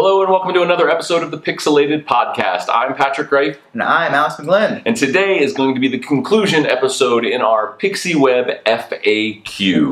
Hello and welcome to another episode of the Pixilated Podcast. I'm Patrick Rife, And I'm Alex McGlynn. and today is going to be the conclusion episode in our PixiWeb FAQ.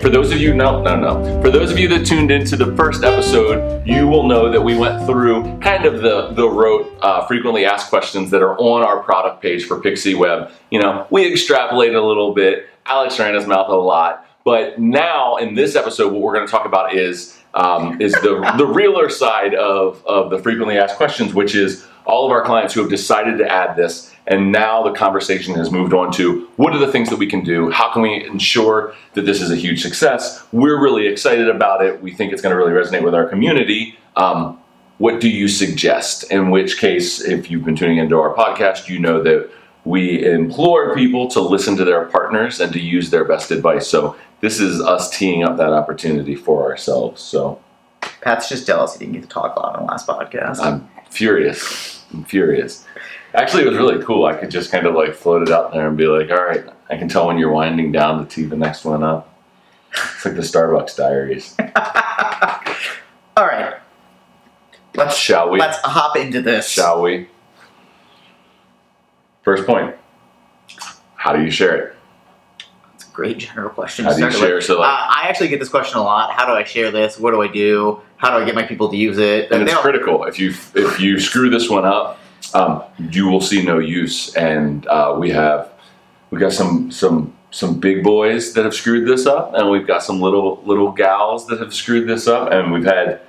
For those of you, no, no, no. For those of you that tuned into the first episode, you will know that we went through kind of the the rote uh, frequently asked questions that are on our product page for PixiWeb. You know, we extrapolated a little bit. Alex ran his mouth a lot, but now in this episode, what we're going to talk about is um, is the the realer side of of the frequently asked questions, which is all of our clients who have decided to add this, and now the conversation has moved on to what are the things that we can do? How can we ensure that this is a huge success? We're really excited about it. We think it's going to really resonate with our community. Um, what do you suggest? In which case, if you've been tuning into our podcast, you know that we implore people to listen to their partners and to use their best advice. So this is us teeing up that opportunity for ourselves. So Pat's just jealous he didn't get to talk a lot on the last podcast. I'm furious. I'm furious. Actually, it was really cool. I could just kind of like float it out there and be like, all right, I can tell when you're winding down to tee the next one up. It's like the Starbucks diaries. All right. Let's Shall we? let's hop into this. Shall we? First point. How do you share it? It's a great general question. How do you share? with. So Uh, I actually get this question a lot. How do I share this? What do I do? How do I get my people to use it? and They it's critical. If you if you screw this one up, um, you will see no use. And uh, we have we got some some some big boys that have screwed this up, and we've got some little little gals that have screwed this up, and we've had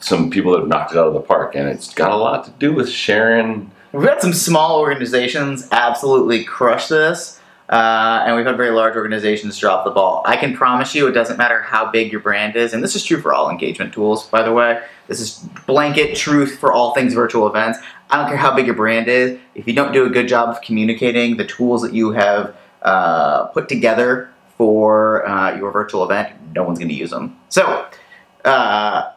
some people that have knocked it out of the park. And it's got a lot to do with sharing. We've had some small organizations absolutely crush this, uh, and we've had very large organizations drop the ball. I can promise you, it doesn't matter how big your brand is, and this is true for all engagement tools, by the way. This is blanket truth for all things virtual events. I don't care how big your brand is. If you don't do a good job of communicating the tools that you have uh, put together for uh, your virtual event, no one's going to use them. So. Uh,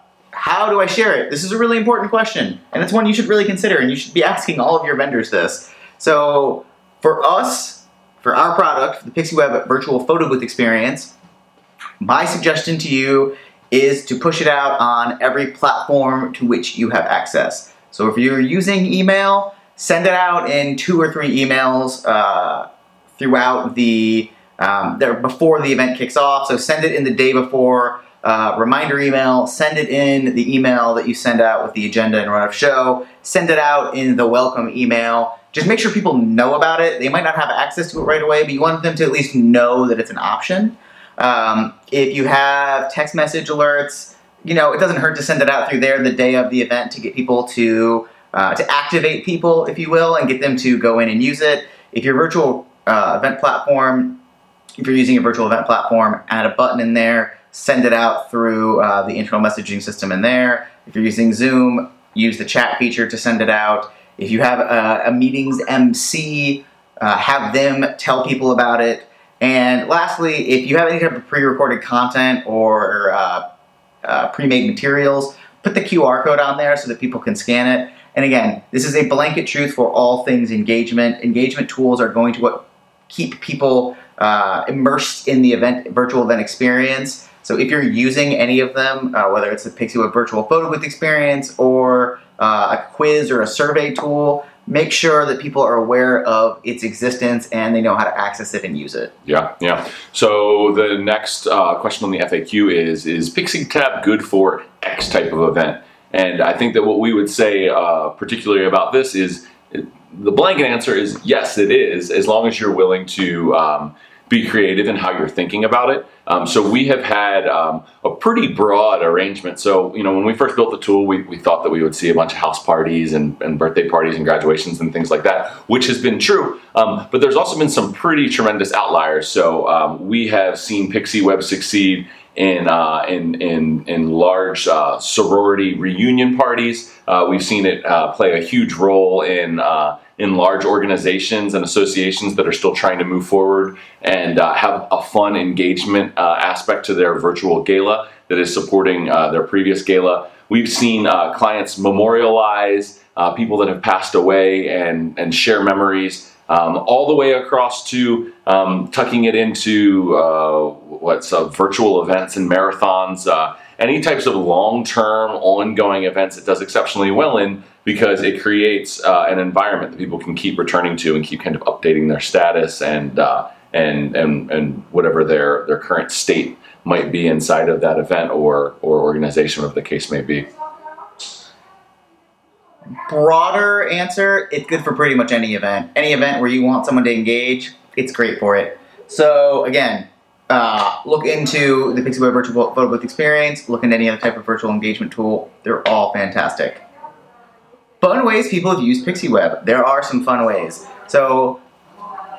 how do I share it? This is a really important question, and it's one you should really consider, and you should be asking all of your vendors this. So, for us, for our product, the PixiWeb Virtual Photo Booth Experience, my suggestion to you is to push it out on every platform to which you have access. So, if you're using email, send it out in two or three emails uh, throughout the um, there before the event kicks off. So, send it in the day before uh, reminder email, send it in the email that you send out with the agenda and run of show, send it out in the welcome email. Just make sure people know about it. They might not have access to it right away, but you want them to at least know that it's an option. Um, if you have text message alerts, you know, it doesn't hurt to send it out through there the day of the event to get people to uh, to activate people, if you will, and get them to go in and use it. If your virtual uh, event platform, if you're using a virtual event platform, add a button in there send it out through uh, the internal messaging system in there. If you're using Zoom, use the chat feature to send it out. If you have a, a meetings MC, uh, have them tell people about it. And lastly, if you have any type of pre-recorded content or uh, uh, pre-made materials, put the QR code on there so that people can scan it. And again, this is a blanket truth for all things engagement. Engagement tools are going to what keep people uh, immersed in the event virtual event experience. So if you're using any of them, uh, whether it's a PixiWeb Virtual Photo Booth experience or uh, a quiz or a survey tool, make sure that people are aware of its existence and they know how to access it and use it. Yeah, yeah. So the next uh, question on the FAQ is: Is PixiWeb good for X type of event? And I think that what we would say, uh, particularly about this, is the blanket answer is yes, it is, as long as you're willing to um, be creative in how you're thinking about it. Um, so we have had um, a pretty broad arrangement. So you know, when we first built the tool, we, we thought that we would see a bunch of house parties and, and birthday parties and graduations and things like that, which has been true. Um, but there's also been some pretty tremendous outliers. So um, we have seen PixiWeb succeed in uh, in, in in large uh, sorority reunion parties. Uh, we've seen it uh, play a huge role in uh, in large organizations and associations that are still trying to move forward and uh, have a fun engagement uh, aspect to their virtual gala that is supporting uh, their previous gala. We've seen uh, clients memorialize uh, people that have passed away and, and share memories, um, all the way across to um, tucking it into uh, what's virtual events and marathons, any types of long-term, ongoing events it does exceptionally well in because it creates uh, an environment that people can keep returning to and keep kind of updating their status and uh, and and and whatever their their current state might be inside of that event or or organization, whatever the case may be. Broader answer: It's good for pretty much any event. Any event where you want someone to engage, it's great for it. So again, uh, look into the PixiWeb Virtual Photo Booth Experience. Look into any other type of virtual engagement tool. They're all fantastic. Fun ways people have used PixiWeb. There are some fun ways. So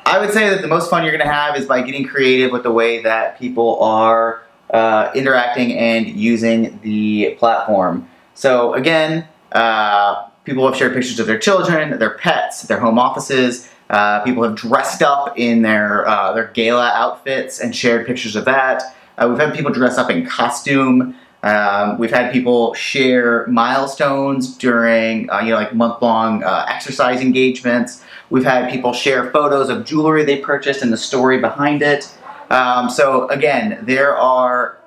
I would say that the most fun you're going to have is by getting creative with the way that people are uh, interacting and using the platform. So again, uh, people have shared pictures of their children, their pets, their home offices. Uh, people have dressed up in their uh, their gala outfits and shared pictures of that. Uh, we've had people dress up in costume. Um, we've had people share milestones during uh, you know like month long uh, exercise engagements. We've had people share photos of jewelry they purchased and the story behind it. Um, so again, there are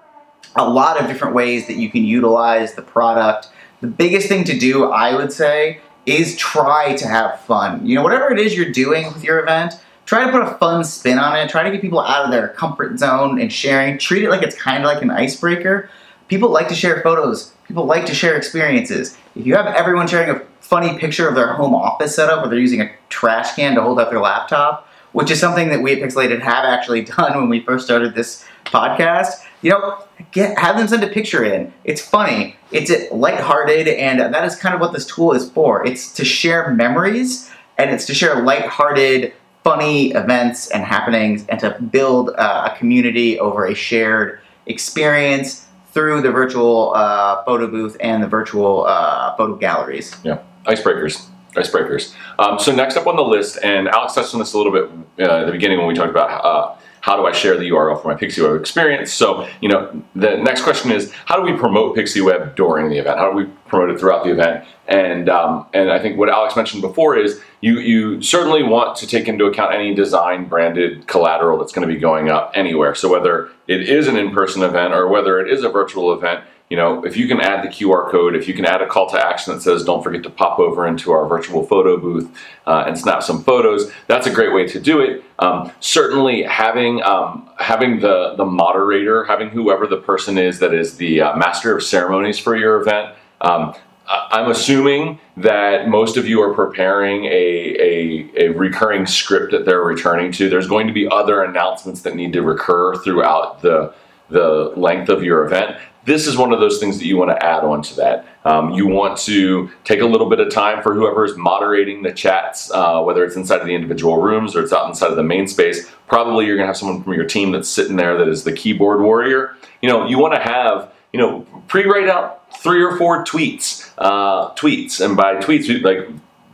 a lot of different ways that you can utilize the product. The biggest thing to do, I would say, is try to have fun. You know, whatever it is you're doing with your event, try to put a fun spin on it. Try to get people out of their comfort zone and sharing. Treat it like it's kind of like an icebreaker. People like to share photos. People like to share experiences. If you have everyone sharing a funny picture of their home office setup where they're using a trash can to hold up their laptop, which is something that we at Pixilated have actually done when we first started this podcast, you know, get have them send a picture in. It's funny, it's lighthearted, and that is kind of what this tool is for. It's to share memories and it's to share lighthearted, funny events and happenings, and to build uh, a community over a shared experience through the virtual uh, photo booth and the virtual uh, photo galleries. Yeah, icebreakers. Icebreakers. Um, so next up on the list, and Alex touched on this a little bit uh, at the beginning when we talked about uh, how do I share the URL for my PixiWeb experience? So, you know, the next question is how do we promote PixiWeb during the event? How do we promote it throughout the event? And um, and I think what Alex mentioned before is you you certainly want to take into account any design branded collateral that's going to be going up anywhere. So whether it is an in-person event or whether it is a virtual event, you know, if you can add the QR code, if you can add a call to action that says, don't forget to pop over into our virtual photo booth uh, and snap some photos, that's a great way to do it. Um, certainly having, um, having the, the moderator, having whoever the person is that is the uh, master of ceremonies for your event, um, I'm assuming that most of you are preparing a, a, a, recurring script that they're returning to. There's going to be other announcements that need to recur throughout the, the length of your event this is one of those things that you want to add on to that. Um, you want to take a little bit of time for whoever is moderating the chats, uh, whether it's inside of the individual rooms or it's out inside of the main space. Probably you're going to have someone from your team that's sitting there that is the keyboard warrior. You know, you want to have, you know, pre-write out three or four tweets, uh, tweets, and by tweets, like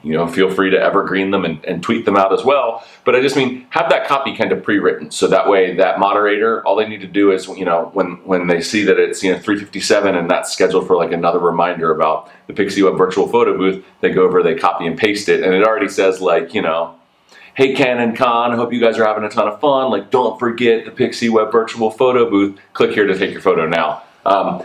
you know, feel free to evergreen them and, and, tweet them out as well. But I just mean have that copy kind of pre-written, so that way that moderator, all they need to do is, you know, when when they see that it's you know 3:57 and that's scheduled for like another reminder about the PixiWeb virtual photo booth, they go over, they copy and paste it, and it already says like, you know. Hey Ken and Con, hope you guys are having a ton of fun. Like, don't forget the PixiWeb virtual photo booth. Click here to take your photo now. Um,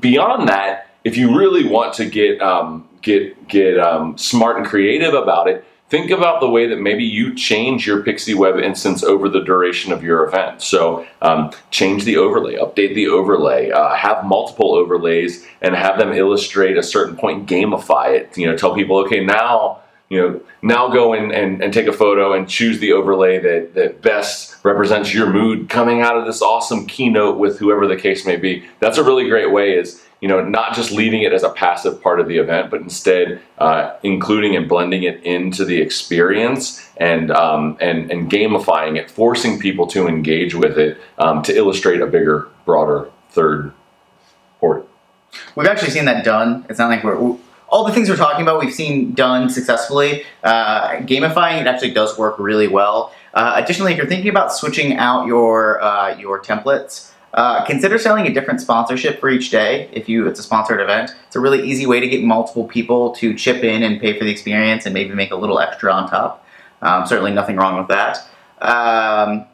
beyond that, if you really want to get um, get get um, smart and creative about it, think about the way that maybe you change your PixiWeb instance over the duration of your event. So um, change the overlay, update the overlay, uh, have multiple overlays, and have them illustrate a certain point, gamify it. You know, tell people, okay, now you know, now go and, and, and take a photo and choose the overlay that, that best represents your mood coming out of this awesome keynote with whoever the case may be. That's a really great way is you know, not just leaving it as a passive part of the event, but instead uh, including and blending it into the experience and, um, and, and gamifying it, forcing people to engage with it um, to illustrate a bigger, broader third port. We've actually seen that done. It's not like we're all the things we're talking about. We've seen done successfully. Uh, gamifying it actually does work really well. Uh, additionally, if you're thinking about switching out your uh, your templates, uh, consider selling a different sponsorship for each day if you it's a sponsored event. It's a really easy way to get multiple people to chip in and pay for the experience and maybe make a little extra on top. Um, certainly nothing wrong with that. Um,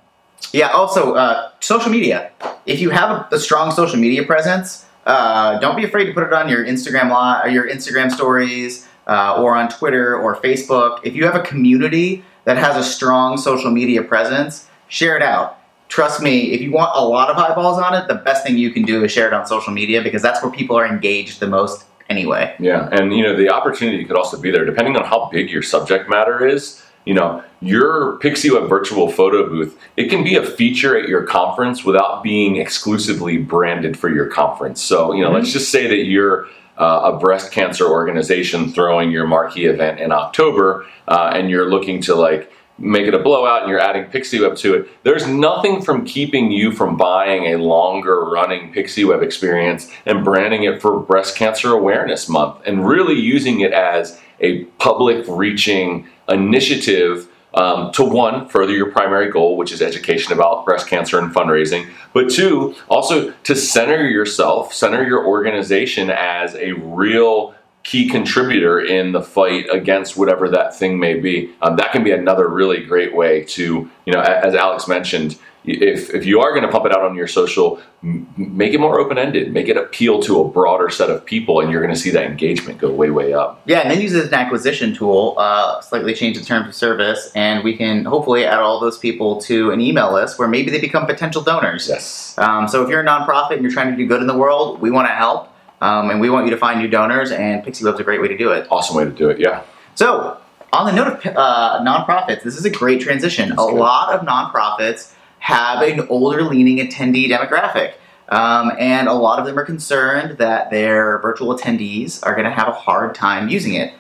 yeah. Also, uh, social media. If you have a, a strong social media presence, uh, don't be afraid to put it on your Instagram li- your Instagram stories uh, or on Twitter or Facebook. If you have a community that has a strong social media presence, share it out. Trust me, if you want a lot of eyeballs on it, the best thing you can do is share it on social media because that's where people are engaged the most anyway. Yeah, and you know the opportunity could also be there depending on how big your subject matter is. You know, your PixiWeb virtual photo booth, it can be a feature at your conference without being exclusively branded for your conference. So, you know, mm-hmm. let's just say that you're uh, a breast cancer organization throwing your marquee event in October, uh, and you're looking to like make it a blowout and you're adding PixiWeb to it, there's nothing from keeping you from buying a longer running PixiWeb experience and branding it for Breast Cancer Awareness Month and really using it as a public reaching initiative um, to one, further your primary goal, which is education about breast cancer and fundraising, but two, also to center yourself, center your organization as a real key contributor in the fight against whatever that thing may be. Um, that can be another really great way to, you know, as Alex mentioned, if, if you are going to pump it out on your social, make it more open ended, make it appeal to a broader set of people, and you're going to see that engagement go way, way up. Yeah, and then use it as an acquisition tool, uh, slightly change the terms of service, and we can hopefully add all those people to an email list where maybe they become potential donors. Yes. Um, so if you're a nonprofit and you're trying to do good in the world, we want to help. Um, and we want you to find new donors, and PixiWeb's a great way to do it. Awesome way to do it, yeah. So, on the note of uh, nonprofits, this is a great transition. That's a good. lot of nonprofits have an older leaning attendee demographic. Um, and a lot of them are concerned that their virtual attendees are going to have a hard time using it.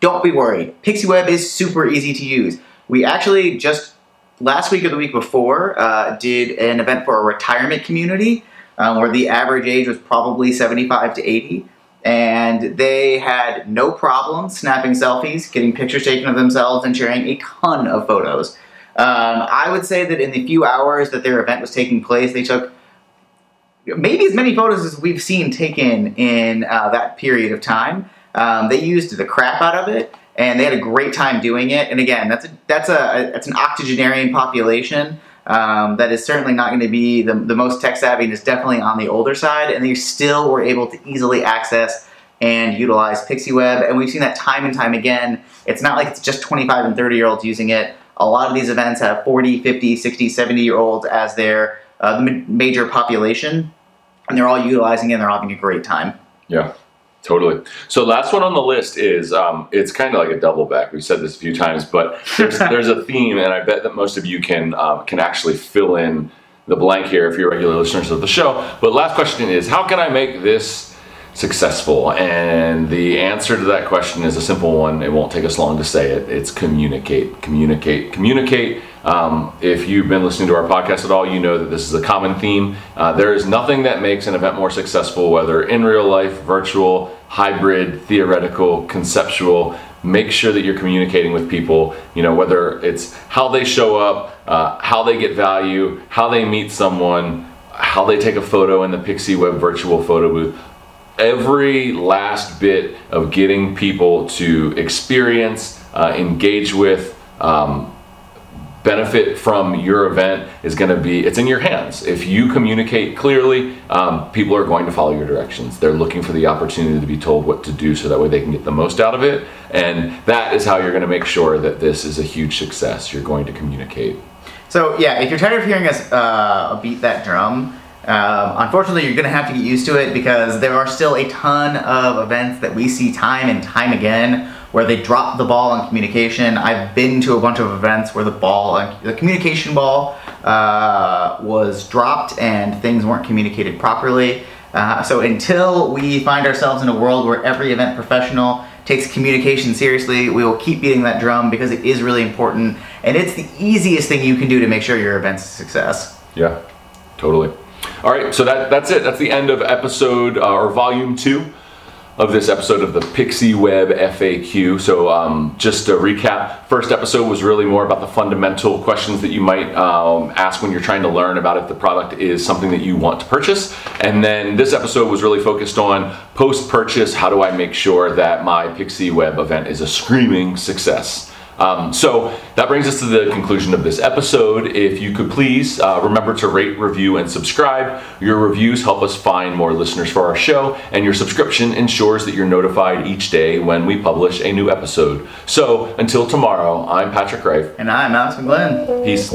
Don't be worried. PixiWeb is super easy to use. We actually just last week or the week before uh, did an event for a retirement community um, where the average age was probably 75 to 80. And they had no problem snapping selfies, getting pictures taken of themselves, and sharing a ton of photos. Um, I would say that in the few hours that their event was taking place, they took maybe as many photos as we've seen taken in uh, that period of time. Um, they used the crap out of it, and they had a great time doing it. And again, that's a that's a that's an octogenarian population um, that is certainly not going to be the, the most tech savvy and is definitely on the older side, and they still were able to easily access and utilize PixiWeb. And we've seen that time and time again. It's not like it's just 25 and 30 year olds using it. A lot of these events have 40, 50, 60, 70 year olds as their uh, major population, and they're all utilizing it and they're having a great time. Yeah. Totally. So last one on the list is um, it's kind of like a double back. We've said this a few times, but there's, there's a theme, and I bet that most of you can um, can actually fill in the blank here if you're regular listeners of the show. But last question is, how can I make this successful? And the answer to that question is a simple one. It won't take us long to say it. It's communicate, communicate, communicate um, if you've been listening to our podcast at all, you know that this is a common theme. Uh, there is nothing that makes an event more successful, whether in real life, virtual, hybrid, theoretical, conceptual. Make sure that you're communicating with people, you know, whether it's how they show up, uh, how they get value, how they meet someone, how they take a photo in the PixiWeb virtual photo booth. Every last bit of getting people to experience, uh, engage with, um, benefit from your event is going to be it's in your hands. If you communicate clearly um, people are going to follow your directions. They're looking for the opportunity to be told what to do so that way they can get the most out of it. And that is how you're going to make sure that this is a huge success. You're going to communicate. So yeah if you're tired of hearing us uh, beat that drum um, unfortunately, you're going to have to get used to it because there are still a ton of events that we see time and time again where they drop the ball on communication. I've been to a bunch of events where the ball, the communication ball, uh, was dropped and things weren't communicated properly. Uh, so until we find ourselves in a world where every event professional takes communication seriously, we will keep beating that drum because it is really important and it's the easiest thing you can do to make sure your event's a success. Yeah, totally. All right, so that, that's it. That's the end of episode uh, or volume two of this episode of the PixiWeb FAQ. So, um, just to recap, first episode was really more about the fundamental questions that you might um, ask when you're trying to learn about if the product is something that you want to purchase. And then this episode was really focused on post purchase how do I make sure that my PixiWeb event is a screaming success? Um, so that brings us to the conclusion of this episode. If you could please uh, remember to rate, review, and subscribe. Your reviews help us find more listeners for our show, and your subscription ensures that you're notified each day when we publish a new episode. So until tomorrow, I'm Patrick Rife. And I'm Alex Glenn. Peace.